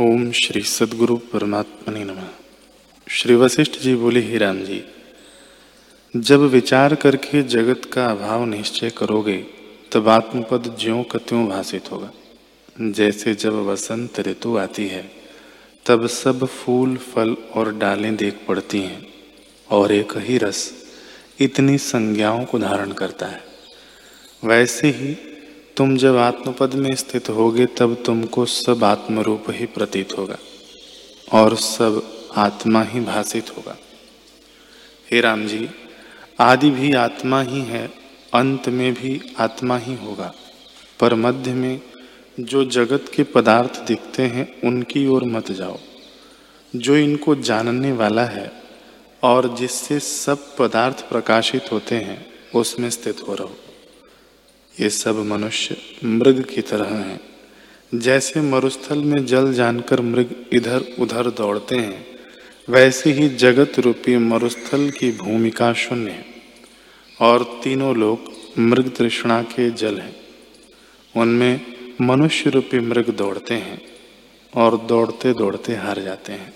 ओम श्री सदगुरु परमात्मा नमः। श्री वशिष्ठ जी बोले, ही राम जी, जब विचार करके जगत का अभाव निश्चय करोगे, तब आत्मपद ज्यो त्यों भाषित होगा। जैसे जब वसंत ऋतु आती है, तब सब फूल, फल और डालें देख पड़ती हैं, और एक ही रस इतनी संज्ञाओं को धारण करता है। वैसे ही तुम जब आत्मपद में स्थित होगे, तब तुमको सब आत्मरूप ही प्रतीत होगा और सब आत्मा ही भाषित होगा। हे राम जी, आदि भी आत्मा ही है, अंत में भी आत्मा ही होगा। पर मध्य में जो जगत के पदार्थ दिखते हैं, उनकी ओर मत जाओ। जो इनको जानने वाला है और जिससे सब पदार्थ प्रकाशित होते हैं, उसमें स्थित हो रहो। ये सब मनुष्य मृग की तरह हैं। जैसे मरुस्थल में जल जानकर मृग इधर उधर दौड़ते हैं, वैसे ही जगत रूपी मरुस्थल की भूमिका शून्य है। और तीनों लोग मृग तृष्णा के जल हैं। उनमें मनुष्य रूपी मृग दौड़ते हैं और दौड़ते दौड़ते हार जाते हैं।